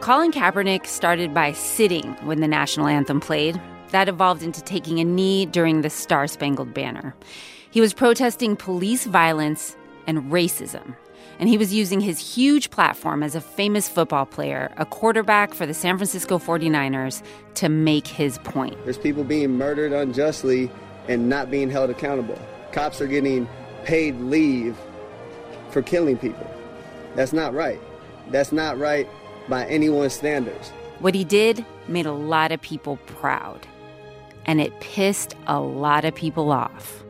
Colin Kaepernick started by sitting when the national anthem played. That evolved into taking a knee during the Star Spangled Banner. He was protesting police violence and racism. And he was using his huge platform as a famous football player, a quarterback for the San Francisco 49ers, to make his point. There's people being murdered unjustly and not being held accountable. Cops are getting paid leave for killing people. That's not right. That's not right by anyone's standards. What he did made a lot of people proud, and it pissed a lot of people off.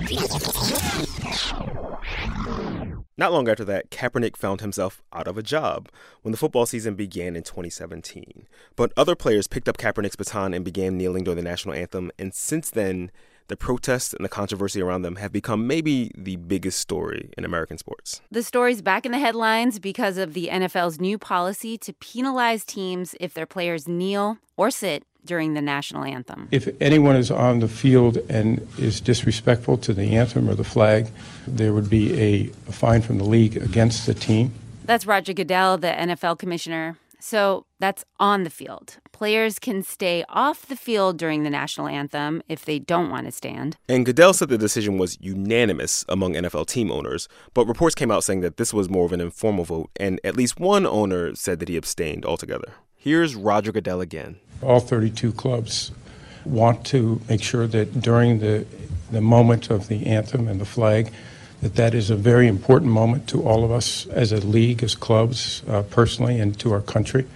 Not long after that, Kaepernick found himself out of a job when the football season began in 2017. But other players picked up Kaepernick's baton and began kneeling during the national anthem, and since then, the protests and the controversy around them have become maybe the biggest story in American sports. The story's back in the headlines because of the NFL's new policy to penalize teams if their players kneel or sit during the national anthem. If anyone is on the field and is disrespectful to the anthem or the flag, there would be a, a fine from the league against the team. That's Roger Goodell, the NFL commissioner. So that's on the field. Players can stay off the field during the national anthem if they don't want to stand. And Goodell said the decision was unanimous among NFL team owners, but reports came out saying that this was more of an informal vote, and at least one owner said that he abstained altogether. Here's Roger Goodell again. All 32 clubs want to make sure that during the, the moment of the anthem and the flag, that that is a very important moment to all of us as a league, as clubs, uh, personally, and to our country.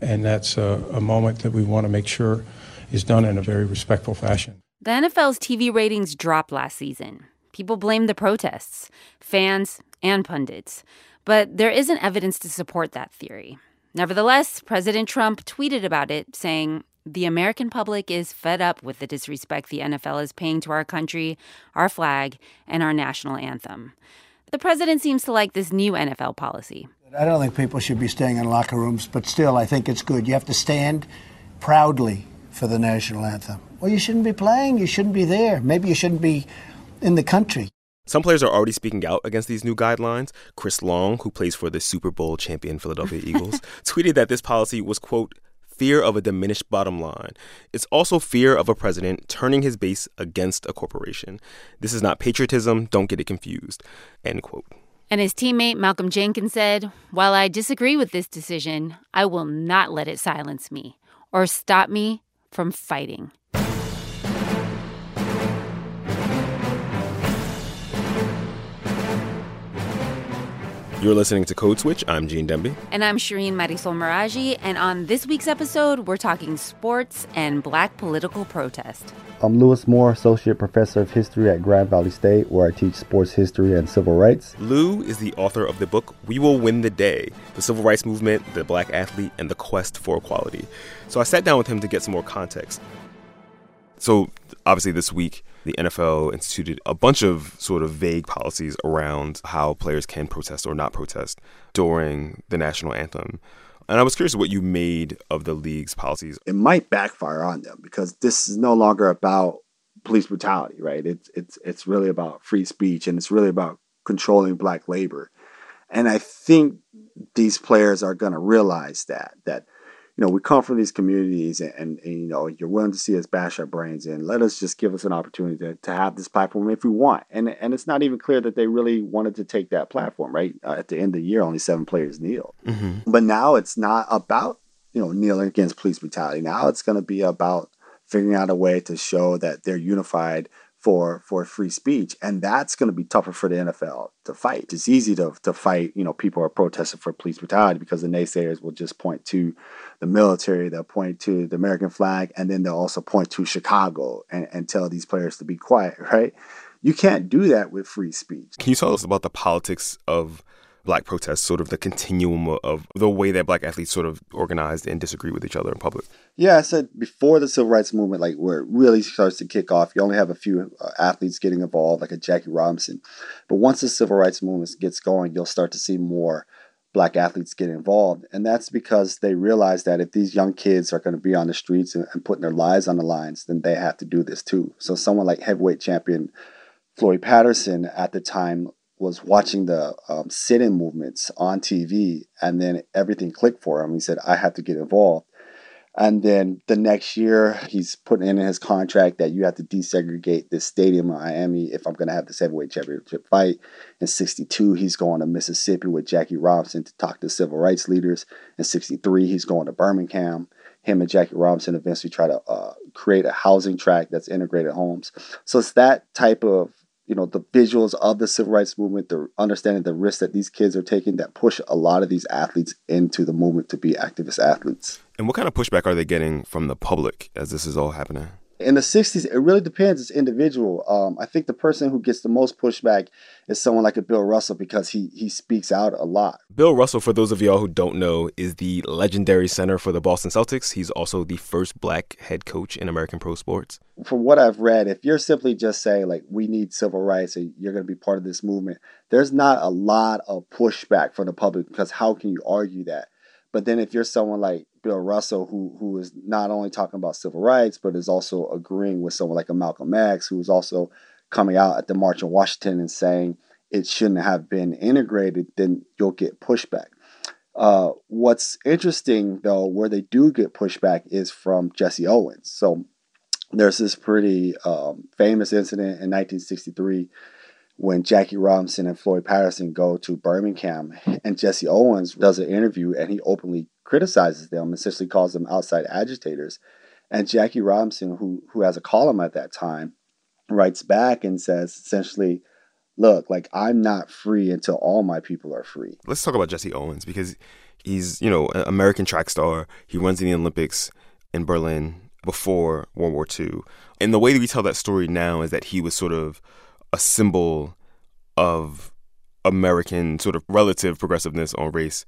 And that's a, a moment that we want to make sure is done in a very respectful fashion. The NFL's TV ratings dropped last season. People blame the protests, fans and pundits. But there isn't evidence to support that theory. Nevertheless, President Trump tweeted about it, saying, the American public is fed up with the disrespect the NFL is paying to our country, our flag, and our national anthem. The president seems to like this new NFL policy. I don't think people should be staying in locker rooms, but still, I think it's good. You have to stand proudly for the national anthem. Well, you shouldn't be playing, you shouldn't be there. Maybe you shouldn't be in the country. Some players are already speaking out against these new guidelines. Chris Long, who plays for the Super Bowl champion Philadelphia Eagles, tweeted that this policy was, quote, fear of a diminished bottom line. It's also fear of a president turning his base against a corporation. This is not patriotism. Don't get it confused. End quote. And his teammate Malcolm Jenkins said, While I disagree with this decision, I will not let it silence me or stop me from fighting. You're listening to Code Switch. I'm Gene Demby. And I'm Shireen Marisol Meraji. And on this week's episode, we're talking sports and black political protest. I'm Louis Moore, Associate Professor of History at Grand Valley State, where I teach sports history and civil rights. Lou is the author of the book We Will Win the Day The Civil Rights Movement, the Black Athlete, and the Quest for Equality. So I sat down with him to get some more context. So, obviously, this week, the NFL instituted a bunch of sort of vague policies around how players can protest or not protest during the national anthem. And I was curious what you made of the league's policies. It might backfire on them because this is no longer about police brutality, right? It's it's it's really about free speech and it's really about controlling black labor. And I think these players are going to realize that that you know, we come from these communities and, and, and, you know, you're willing to see us bash our brains in. Let us just give us an opportunity to, to have this platform if we want. And and it's not even clear that they really wanted to take that platform, right? Uh, at the end of the year, only seven players kneel. Mm-hmm. But now it's not about, you know, kneeling against police brutality. Now it's going to be about figuring out a way to show that they're unified for for free speech, and that's going to be tougher for the NFL to fight. It's easy to to fight, you know, people are protesting for police brutality because the naysayers will just point to the military, they'll point to the American flag, and then they'll also point to Chicago and, and tell these players to be quiet, right? You can't do that with free speech. Can you tell us about the politics of black protests, sort of the continuum of the way that black athletes sort of organized and disagree with each other in public? Yeah, I said before the civil rights movement, like where it really starts to kick off, you only have a few uh, athletes getting involved, like a Jackie Robinson. But once the civil rights movement gets going, you'll start to see more black athletes get involved. And that's because they realize that if these young kids are going to be on the streets and, and putting their lives on the lines, then they have to do this too. So someone like heavyweight champion Floyd Patterson at the time was watching the um, sit-in movements on TV, and then everything clicked for him. He said, "I have to get involved." And then the next year, he's putting in his contract that you have to desegregate this stadium in Miami if I'm going to have this heavyweight championship fight. In 62, he's going to Mississippi with Jackie Robinson to talk to civil rights leaders. In 63, he's going to Birmingham. Him and Jackie Robinson eventually try to uh, create a housing tract that's integrated homes. So it's that type of you know the visuals of the civil rights movement the understanding the risks that these kids are taking that push a lot of these athletes into the movement to be activist athletes and what kind of pushback are they getting from the public as this is all happening? In the 60s it really depends. It's individual. Um, i think the person who gets the most pushback is someone like a bill russell because he he speaks out a lot. Bill russell for those of y'all who don't know is the legendary center for the boston celtics. He's also the first black head coach in american pro sports. From what i've read if you're simply just saying like we need civil rights and you're going to be part of this movement there's not a lot of pushback from the public because how can you argue that but then if you're someone like Bill Russell, who who is not only talking about civil rights, but is also agreeing with someone like a Malcolm X, who is also coming out at the March on Washington and saying it shouldn't have been integrated, then you'll get pushback. Uh, what's interesting though, where they do get pushback is from Jesse Owens. So there's this pretty um, famous incident in 1963 when Jackie Robinson and Floyd Patterson go to Birmingham and Jesse Owens does an interview and he openly criticizes them, essentially calls them outside agitators. And Jackie Robinson, who who has a column at that time, writes back and says essentially, look, like I'm not free until all my people are free. Let's talk about Jesse Owens because he's, you know, an American track star. He runs in the Olympics in Berlin before World War II. And the way that we tell that story now is that he was sort of a symbol of American sort of relative progressiveness on race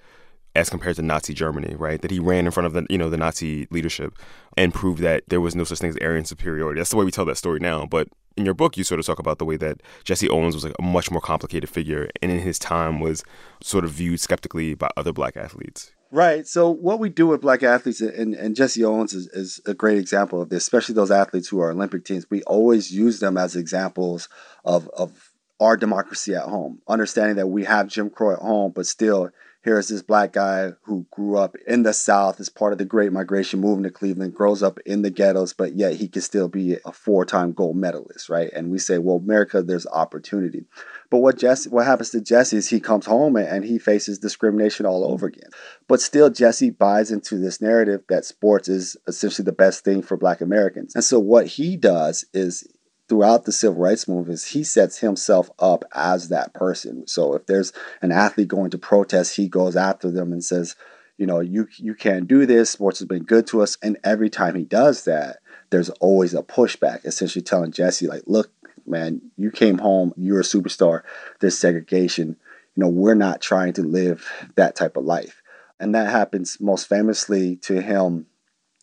as compared to Nazi Germany, right? That he ran in front of the you know the Nazi leadership and proved that there was no such thing as Aryan superiority. That's the way we tell that story now. But in your book, you sort of talk about the way that Jesse Owens was like a much more complicated figure, and in his time was sort of viewed skeptically by other black athletes. Right. So what we do with black athletes, and, and Jesse Owens is, is a great example of this, especially those athletes who are Olympic teams. We always use them as examples of of our democracy at home, understanding that we have Jim Crow at home, but still here is this black guy who grew up in the South as part of the Great Migration moving to Cleveland, grows up in the ghettos, but yet he can still be a four-time gold medalist, right? And we say, well, America, there's opportunity. But what Jesse, what happens to Jesse is he comes home and he faces discrimination all over again. But still, Jesse buys into this narrative that sports is essentially the best thing for Black Americans. And so what he does is throughout the civil rights movement he sets himself up as that person. So if there's an athlete going to protest, he goes after them and says, you know, you you can't do this. Sports has been good to us, and every time he does that, there's always a pushback, essentially telling Jesse, like, look, man, you came home, you're a superstar. There's segregation. You know, we're not trying to live that type of life, and that happens most famously to him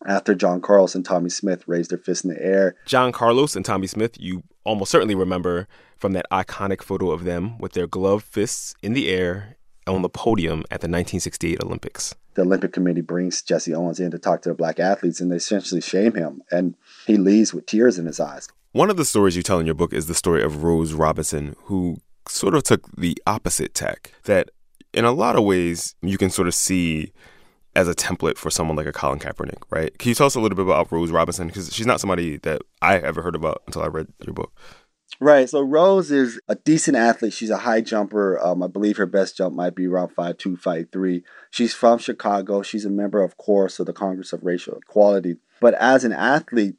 after John Carlos and Tommie Smith raised their fists in the air. John Carlos and Tommie Smith, you almost certainly remember from that iconic photo of them with their gloved fists in the air on the podium at the 1968 Olympics. The Olympic Committee brings Jesse Owens in to talk to the black athletes and they essentially shame him, and he leaves with tears in his eyes. One of the stories you tell in your book is the story of Rose Robinson, who sort of took the opposite tack. That in a lot of ways, you can sort of see as a template for someone like a Colin Kaepernick, right? Can you tell us a little bit about Rose Robinson? Because she's not somebody that I ever heard about until I read your book. Right. So Rose is a decent athlete. She's a high jumper. Um, I believe her best jump might be around five two, five three. She's from Chicago. She's a member, of course, of the Congress of Racial Equality. But as an athlete,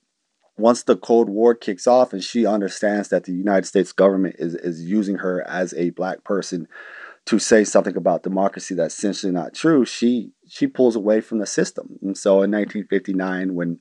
once the Cold War kicks off and she understands that the United States government is, is using her as a black person to say something about democracy that's essentially not true, she she pulls away from the system. And so in 1959, when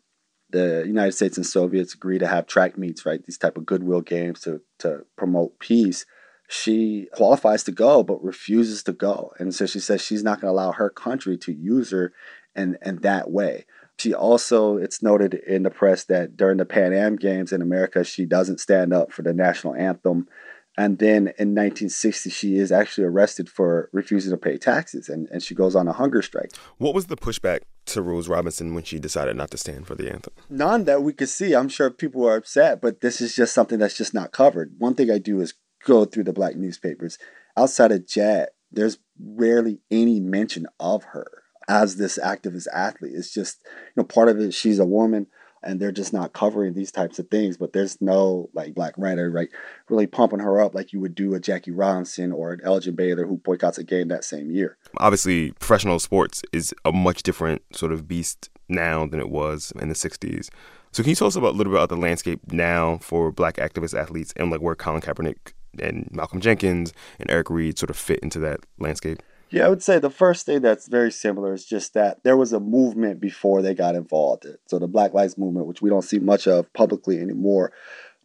the United States and Soviets agree to have track meets, right, these type of goodwill games to to promote peace, she qualifies to go but refuses to go. And so she says she's not going to allow her country to use her in, in that way. She also, it's noted in the press that during the Pan Am Games in America, she doesn't stand up for the national anthem and then in 1960, she is actually arrested for refusing to pay taxes and, and she goes on a hunger strike. What was the pushback to Rose Robinson when she decided not to stand for the anthem? None that we could see. I'm sure people are upset, but this is just something that's just not covered. One thing I do is go through the black newspapers, outside of Jet, there's rarely any mention of her as this activist athlete. It's just, you know, part of it, she's a woman and they're just not covering these types of things. But there's no like black writer, right, really pumping her up like you would do a Jackie Robinson or an Elgin Baylor who boycotts a game that same year. Obviously, professional sports is a much different sort of beast now than it was in the 60s. So can you tell us about a little bit about the landscape now for black activist athletes and like where Colin Kaepernick and Malcolm Jenkins and Eric Reid sort of fit into that landscape? Yeah, I would say the first thing that's very similar is just that there was a movement before they got involved. So the Black Lives Movement, which we don't see much of publicly anymore,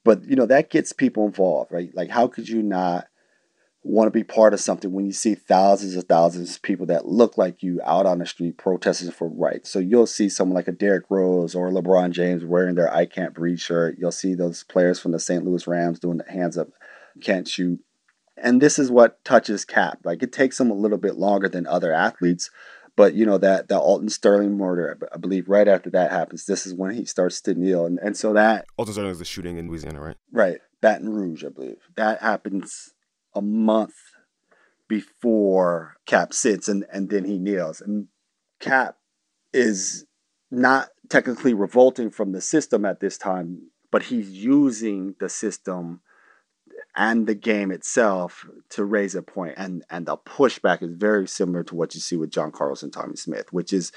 but you know that gets people involved, right? Like, how could you not want to be part of something when you see thousands and thousands of people that look like you out on the street protesting for rights? So you'll see someone like a Derrick Rose or LeBron James wearing their "I Can't Breathe" shirt. You'll see those players from the St. Louis Rams doing the hands up, can't shoot and this is what touches Cap. Like it takes him a little bit longer than other athletes, but you know that the Alton Sterling murder, I believe, right after that happens, this is when he starts to kneel, and and so that Alton Sterling is the shooting in Louisiana, right? Right, Baton Rouge, I believe. That happens a month before Cap sits, and and then he kneels, and Cap is not technically revolting from the system at this time, but he's using the system and the game itself to raise a point. And and the pushback is very similar to what you see with John Carlos and Tommie Smith, which is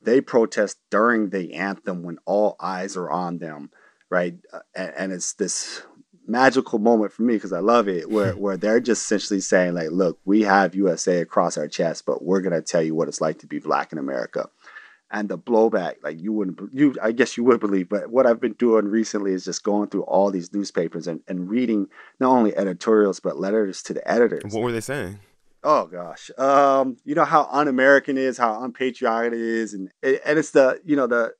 they protest during the anthem when all eyes are on them, right? Uh, and, and it's this magical moment for me because I love it, where where they're just essentially saying like, look, we have USA across our chest, but we're gonna tell you what it's like to be black in America and the blowback like you wouldn't you i guess you would believe but what i've been doing recently is just going through all these newspapers and, and reading not only editorials but letters to the editors. What were they saying? Oh gosh. Um you know how un-american is how unpatriotic it is and and it's the you know the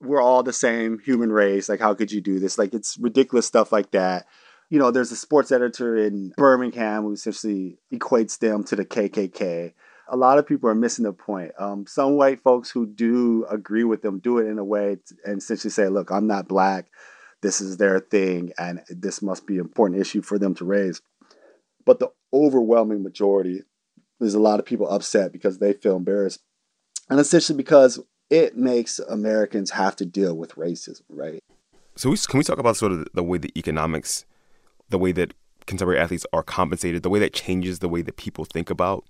we're all the same human race like how could you do this? Like it's ridiculous stuff like that. You know there's a sports editor in birmingham who essentially equates them to the kkk a lot of people are missing the point. Um, some white folks who do agree with them do it in a way to, and essentially say, "Look, I'm not black. This is their thing, and this must be an important issue for them to raise." But the overwhelming majority, there's a lot of people upset because they feel embarrassed, and essentially because it makes Americans have to deal with racism, right? So we, can we talk about sort of the way the economics, the way that contemporary athletes are compensated, the way that changes the way that people think about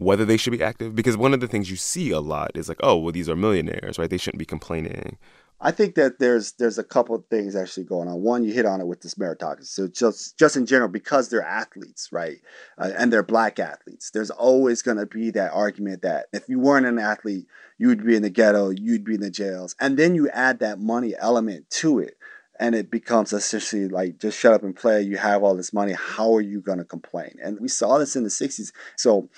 whether they should be active because one of the things you see a lot is like oh well these are millionaires right? They shouldn't be complaining. I think that there's there's a couple of things actually going on. One you hit on it with this meritocracy. So just just in general because they're athletes right uh, and they're black athletes there's always going to be that argument that if you weren't an athlete you would be in the ghetto you'd be in the jails. And then you add that money element to it and it becomes essentially like just shut up and play you have all this money how are you going to complain and we saw this in the 60s so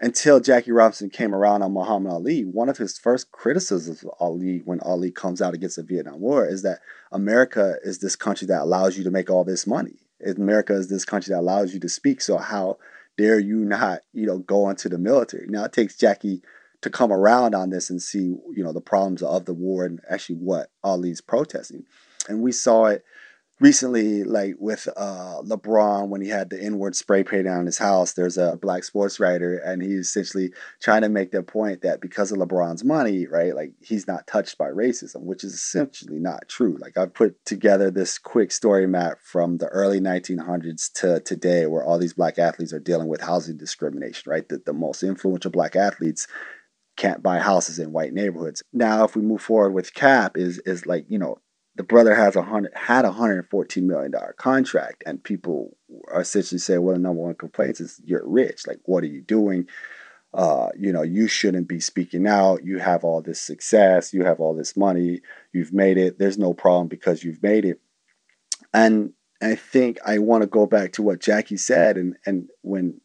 until Jackie Robinson came around on Muhammad Ali, one of his first criticisms of Ali when Ali comes out against the Vietnam War is that America is this country that allows you to make all this money. America is this country that allows you to speak. So how dare you not, you know, go into the military? Now it takes Jackie to come around on this and see, you know, the problems of the war and actually what Ali's protesting. And we saw it recently, like with uh, LeBron, when he had the N-word spray painted on his house, there's a black sports writer, and he's essentially trying to make the point that because of LeBron's money, right, like he's not touched by racism, which is essentially not true. Like I've put together this quick story map from the early 1900s to today, where all these black athletes are dealing with housing discrimination, right? The, the most influential black athletes can't buy houses in white neighborhoods. Now, if we move forward with Cap, is is like you know the brother has a hundred had a hundred and fourteen million dollar contract, and people are essentially saying, "Well, the number one complaint is you're rich. Like, what are you doing? Uh, you know, you shouldn't be speaking out. You have all this success. You have all this money. You've made it. There's no problem because you've made it." And I think I want to go back to what Jackie said, and and when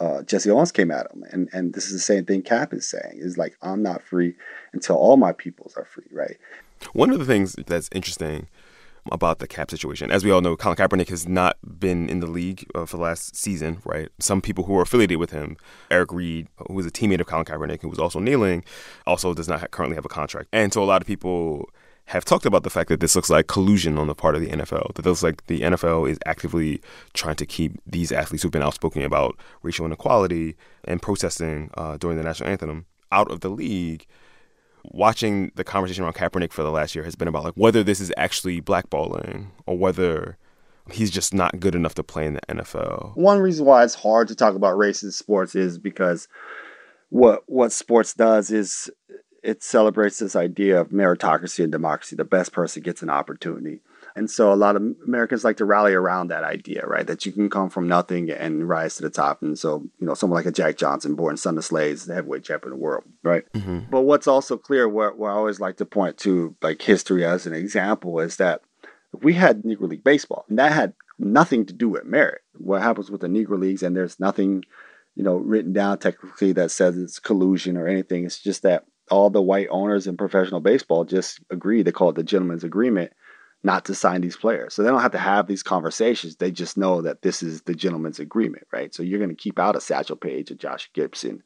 uh, Jesse Owens came at him, and and this is the same thing Cap is saying is like I'm not free until all my peoples are free, right? One of the things that's interesting about the cap situation, as we all know, Colin Kaepernick has not been in the league uh, for the last season, right? Some people who are affiliated with him, Eric Reid, who was a teammate of Colin Kaepernick, who was also kneeling, also does not ha- currently have a contract, and so a lot of people have talked about the fact that this looks like collusion on the part of the NFL. That looks like the NFL is actively trying to keep these athletes who've been outspoken about racial inequality and protesting uh, during the national anthem out of the league. Watching the conversation around Kaepernick for the last year has been about like whether this is actually blackballing or whether he's just not good enough to play in the NFL. One reason why it's hard to talk about race in sports is because what what sports does is it celebrates this idea of meritocracy and democracy. The best person gets an opportunity. And so a lot of Americans like to rally around that idea, right? That you can come from nothing and rise to the top. And so, you know, someone like a Jack Johnson, born son of slaves, the heavyweight champion of the world, right? Mm-hmm. But what's also clear, what, what I always like to point to, like history as an example, is that we had Negro League baseball, and that had nothing to do with merit. What happens with the Negro Leagues, and there's nothing, you know, written down technically that says it's collusion or anything. It's just that all the white owners in professional baseball just agree. They call it the gentleman's agreement not to sign these players. So they don't have to have these conversations. They just know that this is the gentleman's agreement, right? So you're going to keep out a Satchel Paige, a Josh Gibson,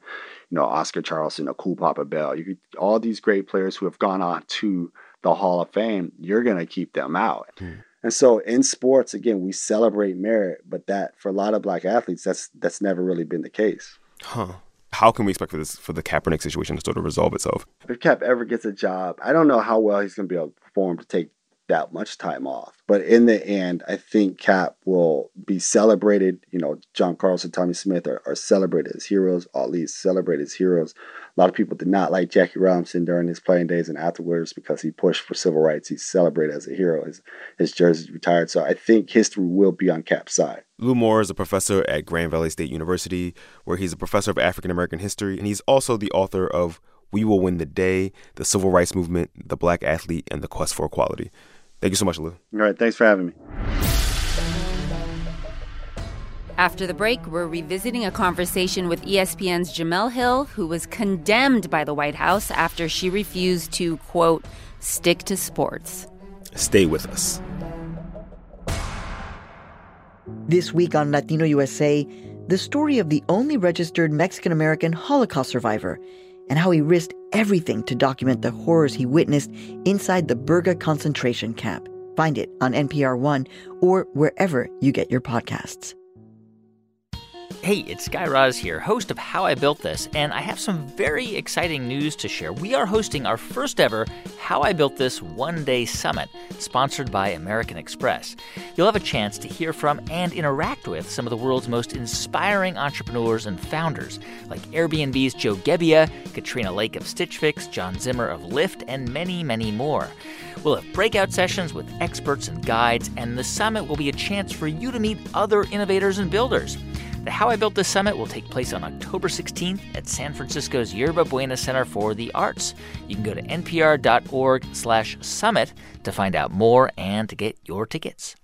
you know, Oscar Charleston, a Cool Papa Bell. You could, all these great players who have gone on to the Hall of Fame, you're going to keep them out. Mm. And so in sports, again, we celebrate merit, but that for a lot of black athletes, that's that's never really been the case. Huh how can we expect for this for the Kaepernick situation to sort of resolve itself? If Cap ever gets a job, I don't know how well he's going to be able to perform to take that much time off. But in the end, I think Cap will be celebrated. You know, John Carlson, Tommie Smith are, are celebrated as heroes, least celebrated as heroes. A lot of people did not like Jackie Robinson during his playing days and afterwards because he pushed for civil rights. He's celebrated as a hero. His, his jersey's retired. So I think history will be on Cap's side. Lou Moore is a professor at Grand Valley State University, where he's a professor of African American history, and he's also the author of We Will Win the Day, The Civil Rights Movement, The Black Athlete, and the Quest for Equality. Thank you so much, Lou. All right. Thanks for having me. After the break, we're revisiting a conversation with ESPN's Jemele Hill, who was condemned by the White House after she refused to, quote, stick to sports. Stay with us. This week on Latino USA, the story of the only registered Mexican American Holocaust survivor and how he risked everything to document the horrors he witnessed inside the Berga concentration camp. Find it on NPR One or wherever you get your podcasts. Hey, it's Guy Raz here, host of How I Built This, and I have some very exciting news to share. We are hosting our first ever How I Built This one day summit, sponsored by American Express. You'll have a chance to hear from and interact with some of the world's most inspiring entrepreneurs and founders, like Airbnb's Joe Gebbia, Katrina Lake of Stitch Fix, John Zimmer of Lyft, and many, many more. We'll have breakout sessions with experts and guides, and the summit will be a chance for you to meet other innovators and builders. The How I Built This Summit will take place on October 16th at San Francisco's Yerba Buena Center for the Arts. You can go to npr.org slash summit to find out more and to get your tickets.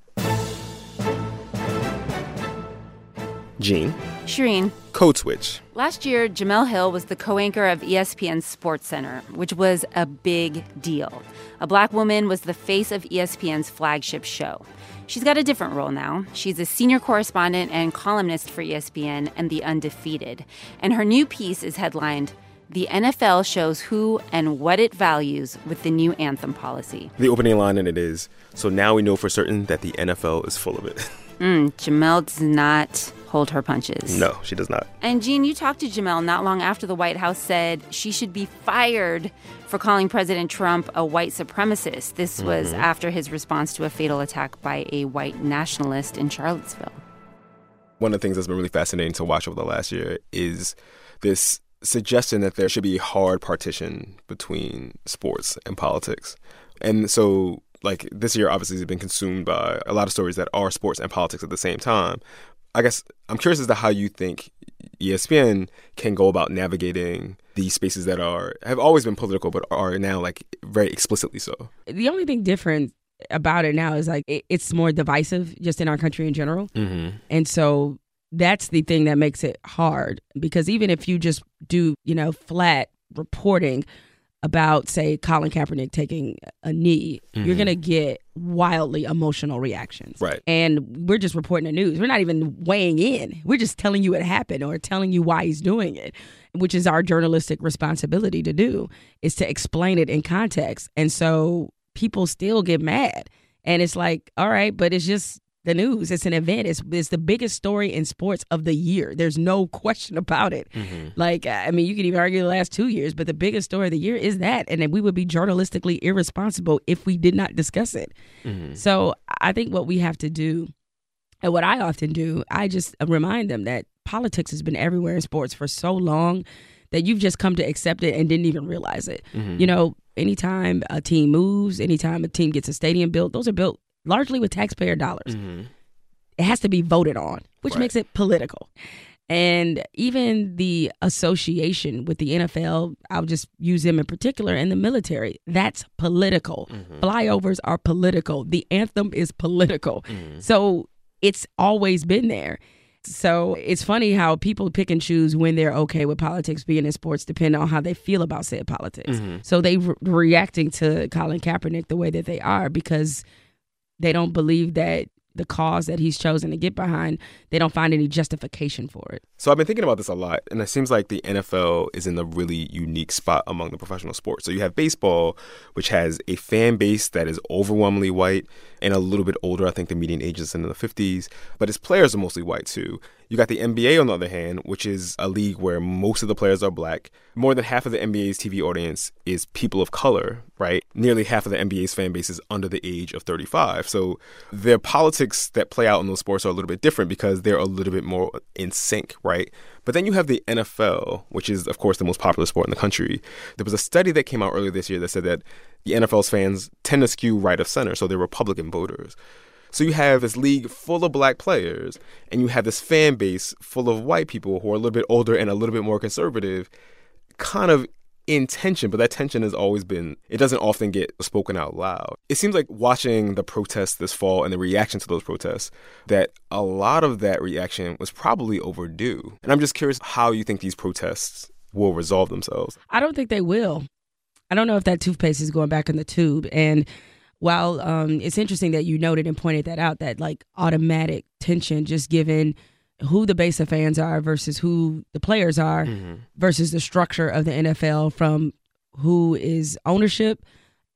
Gene. Shireen. Code Switch. Last year, Jemele Hill was the co anchor of ESPN's SportsCenter, which was a big deal. A black woman was the face of ESPN's flagship show. She's got a different role now. She's a senior correspondent and columnist for ESPN and The Undefeated. And her new piece is headlined The NFL Shows Who and What It Values with the New Anthem Policy. The opening line in it is So now we know for certain that the NFL is full of it. Mm, Jemele does not hold her punches. No, she does not. And Gene, you talked to Jemele not long after the White House said she should be fired for calling President Trump a white supremacist. This mm-hmm. was after his response to a fatal attack by a white nationalist in Charlottesville. One of the things that's been really fascinating to watch over the last year is this suggestion that there should be a hard partition between sports and politics. And so like this year obviously has been consumed by a lot of stories that are sports and politics at the same time. I guess I'm curious as to how you think ESPN can go about navigating these spaces that are have always been political but are now like very explicitly so. The only thing different about it now is like it, it's more divisive just in our country in general. Mm-hmm. And so that's the thing that makes it hard because even if you just do, you know, flat reporting about, say, Colin Kaepernick taking a knee, mm-hmm. you're going to get wildly emotional reactions. Right. And we're just reporting the news. We're not even weighing in. We're just telling you it happened or telling you why he's doing it, which is our journalistic responsibility to do, is to explain it in context. And so people still get mad. And it's like, all right, but it's just the news. It's an event. It's it's the biggest story in sports of the year. There's no question about it. Mm-hmm. Like I mean, you could even argue the last two years, but the biggest story of the year is that, and then we would be journalistically irresponsible if we did not discuss it. Mm-hmm. So I think what we have to do, and what I often do, I just remind them that politics has been everywhere in sports for so long that you've just come to accept it and didn't even realize it. Mm-hmm. You know, anytime a team moves, anytime a team gets a stadium built, those are built largely with taxpayer dollars. Mm-hmm. It has to be voted on, which right. makes it political. And even the association with the NFL, I'll just use them in particular, and the military, that's political. Mm-hmm. Flyovers are political. The anthem is political. Mm-hmm. So it's always been there. So it's funny how people pick and choose when they're okay with politics being in sports, depending on how they feel about said politics. Mm-hmm. So they re- reacting to Colin Kaepernick the way that they are because they don't believe that the cause that he's chosen to get behind, they don't find any justification for it. So I've been thinking about this a lot, and it seems like the NFL is in a really unique spot among the professional sports. So you have baseball, which has a fan base that is overwhelmingly white and a little bit older. I think the median age is in the 50s, but its players are mostly white too. You got the NBA, on the other hand, which is a league where most of the players are black. More than half of the NBA's TV audience is people of color, right? Nearly half of the NBA's fan base is under the age of 35. So their politics that play out in those sports are a little bit different because they're a little bit more in sync, right? But then you have the NFL, which is, of course, the most popular sport in the country. There was a study that came out earlier this year that said that the NFL's fans tend to skew right of center, so they're Republican voters. So you have this league full of black players, and you have this fan base full of white people who are a little bit older and a little bit more conservative, kind of in tension, but that tension has always been, it doesn't often get spoken out loud. It seems like watching the protests this fall and the reaction to those protests, that a lot of that reaction was probably overdue. And I'm just curious how you think these protests will resolve themselves. I don't think they will. I don't know if that toothpaste is going back in the tube. And while um, it's interesting that you noted and pointed that out, that like automatic tension, just given who the base of fans are versus who the players are mm-hmm. versus the structure of the NFL from who is ownership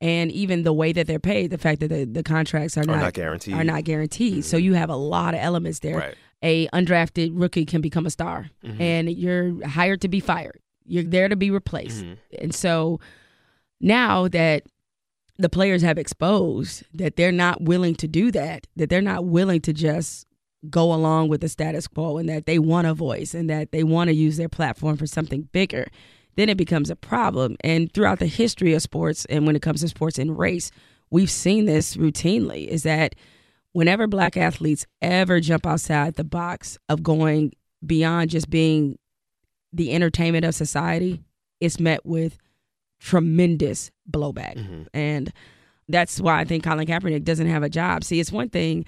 and even the way that they're paid, the fact that the, the contracts are, are not, not, guaranteed. Are not guaranteed. Mm-hmm. So you have a lot of elements there. Right. A undrafted rookie can become a star mm-hmm. and you're hired to be fired. You're there to be replaced. Mm-hmm. And so now that the players have exposed that they're not willing to do that, that they're not willing to just go along with the status quo and that they want a voice and that they want to use their platform for something bigger, then it becomes a problem. And throughout the history of sports and when it comes to sports and race, we've seen this routinely is that whenever black athletes ever jump outside the box of going beyond just being the entertainment of society, it's met with tremendous blowback. Mm-hmm. And that's why I think Colin Kaepernick doesn't have a job. See, it's one thing,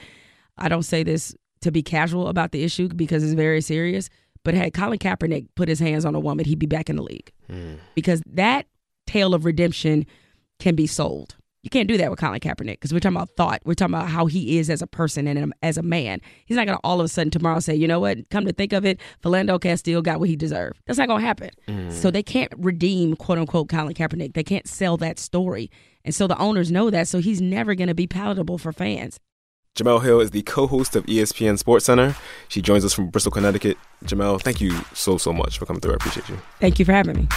I don't say this to be casual about the issue because it's very serious, but had Colin Kaepernick put his hands on a woman, he'd be back in the league. Mm. Because that tale of redemption can be sold. You can't do that with Colin Kaepernick because we're talking about thought. We're talking about how he is as a person and as a man. He's not going to all of a sudden tomorrow say, you know what, come to think of it, Philando Castile got what he deserved. That's not going to happen. Mm. So they can't redeem, quote unquote, Colin Kaepernick. They can't sell that story. And so the owners know that. So he's never going to be palatable for fans. Jemele Hill is the co-host of ESPN SportsCenter. She joins us from Bristol, Connecticut. Jemele, thank you so, so much for coming through. I appreciate you. Thank you for having me.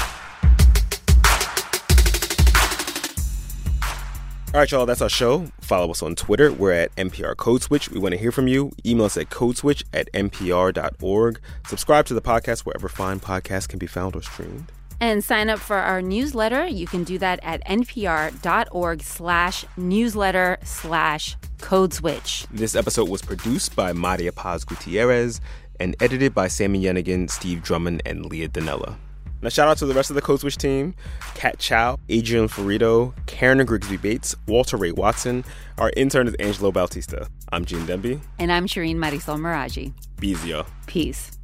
All right, y'all, that's our show. Follow us on Twitter. We're at NPR Code Switch. We want to hear from you. Email us at codeswitch at npr.org. Subscribe to the podcast wherever fine podcasts can be found or streamed. And sign up for our newsletter. You can do that at npr.org slash newsletter slash code switch. This episode was produced by Maria Paz Gutierrez and edited by Sami Yenigun, Steve Drummond, and Leah Donnella. Now, shout out to the rest of the Code Switch team Kat Chow, Adrian Florido, Karen Grigsby Bates, Walter Ray Watson. Our intern is Angelo Bautista. I'm Gene Demby. And I'm Shireen Marisol Meraji. Be easy. Peace.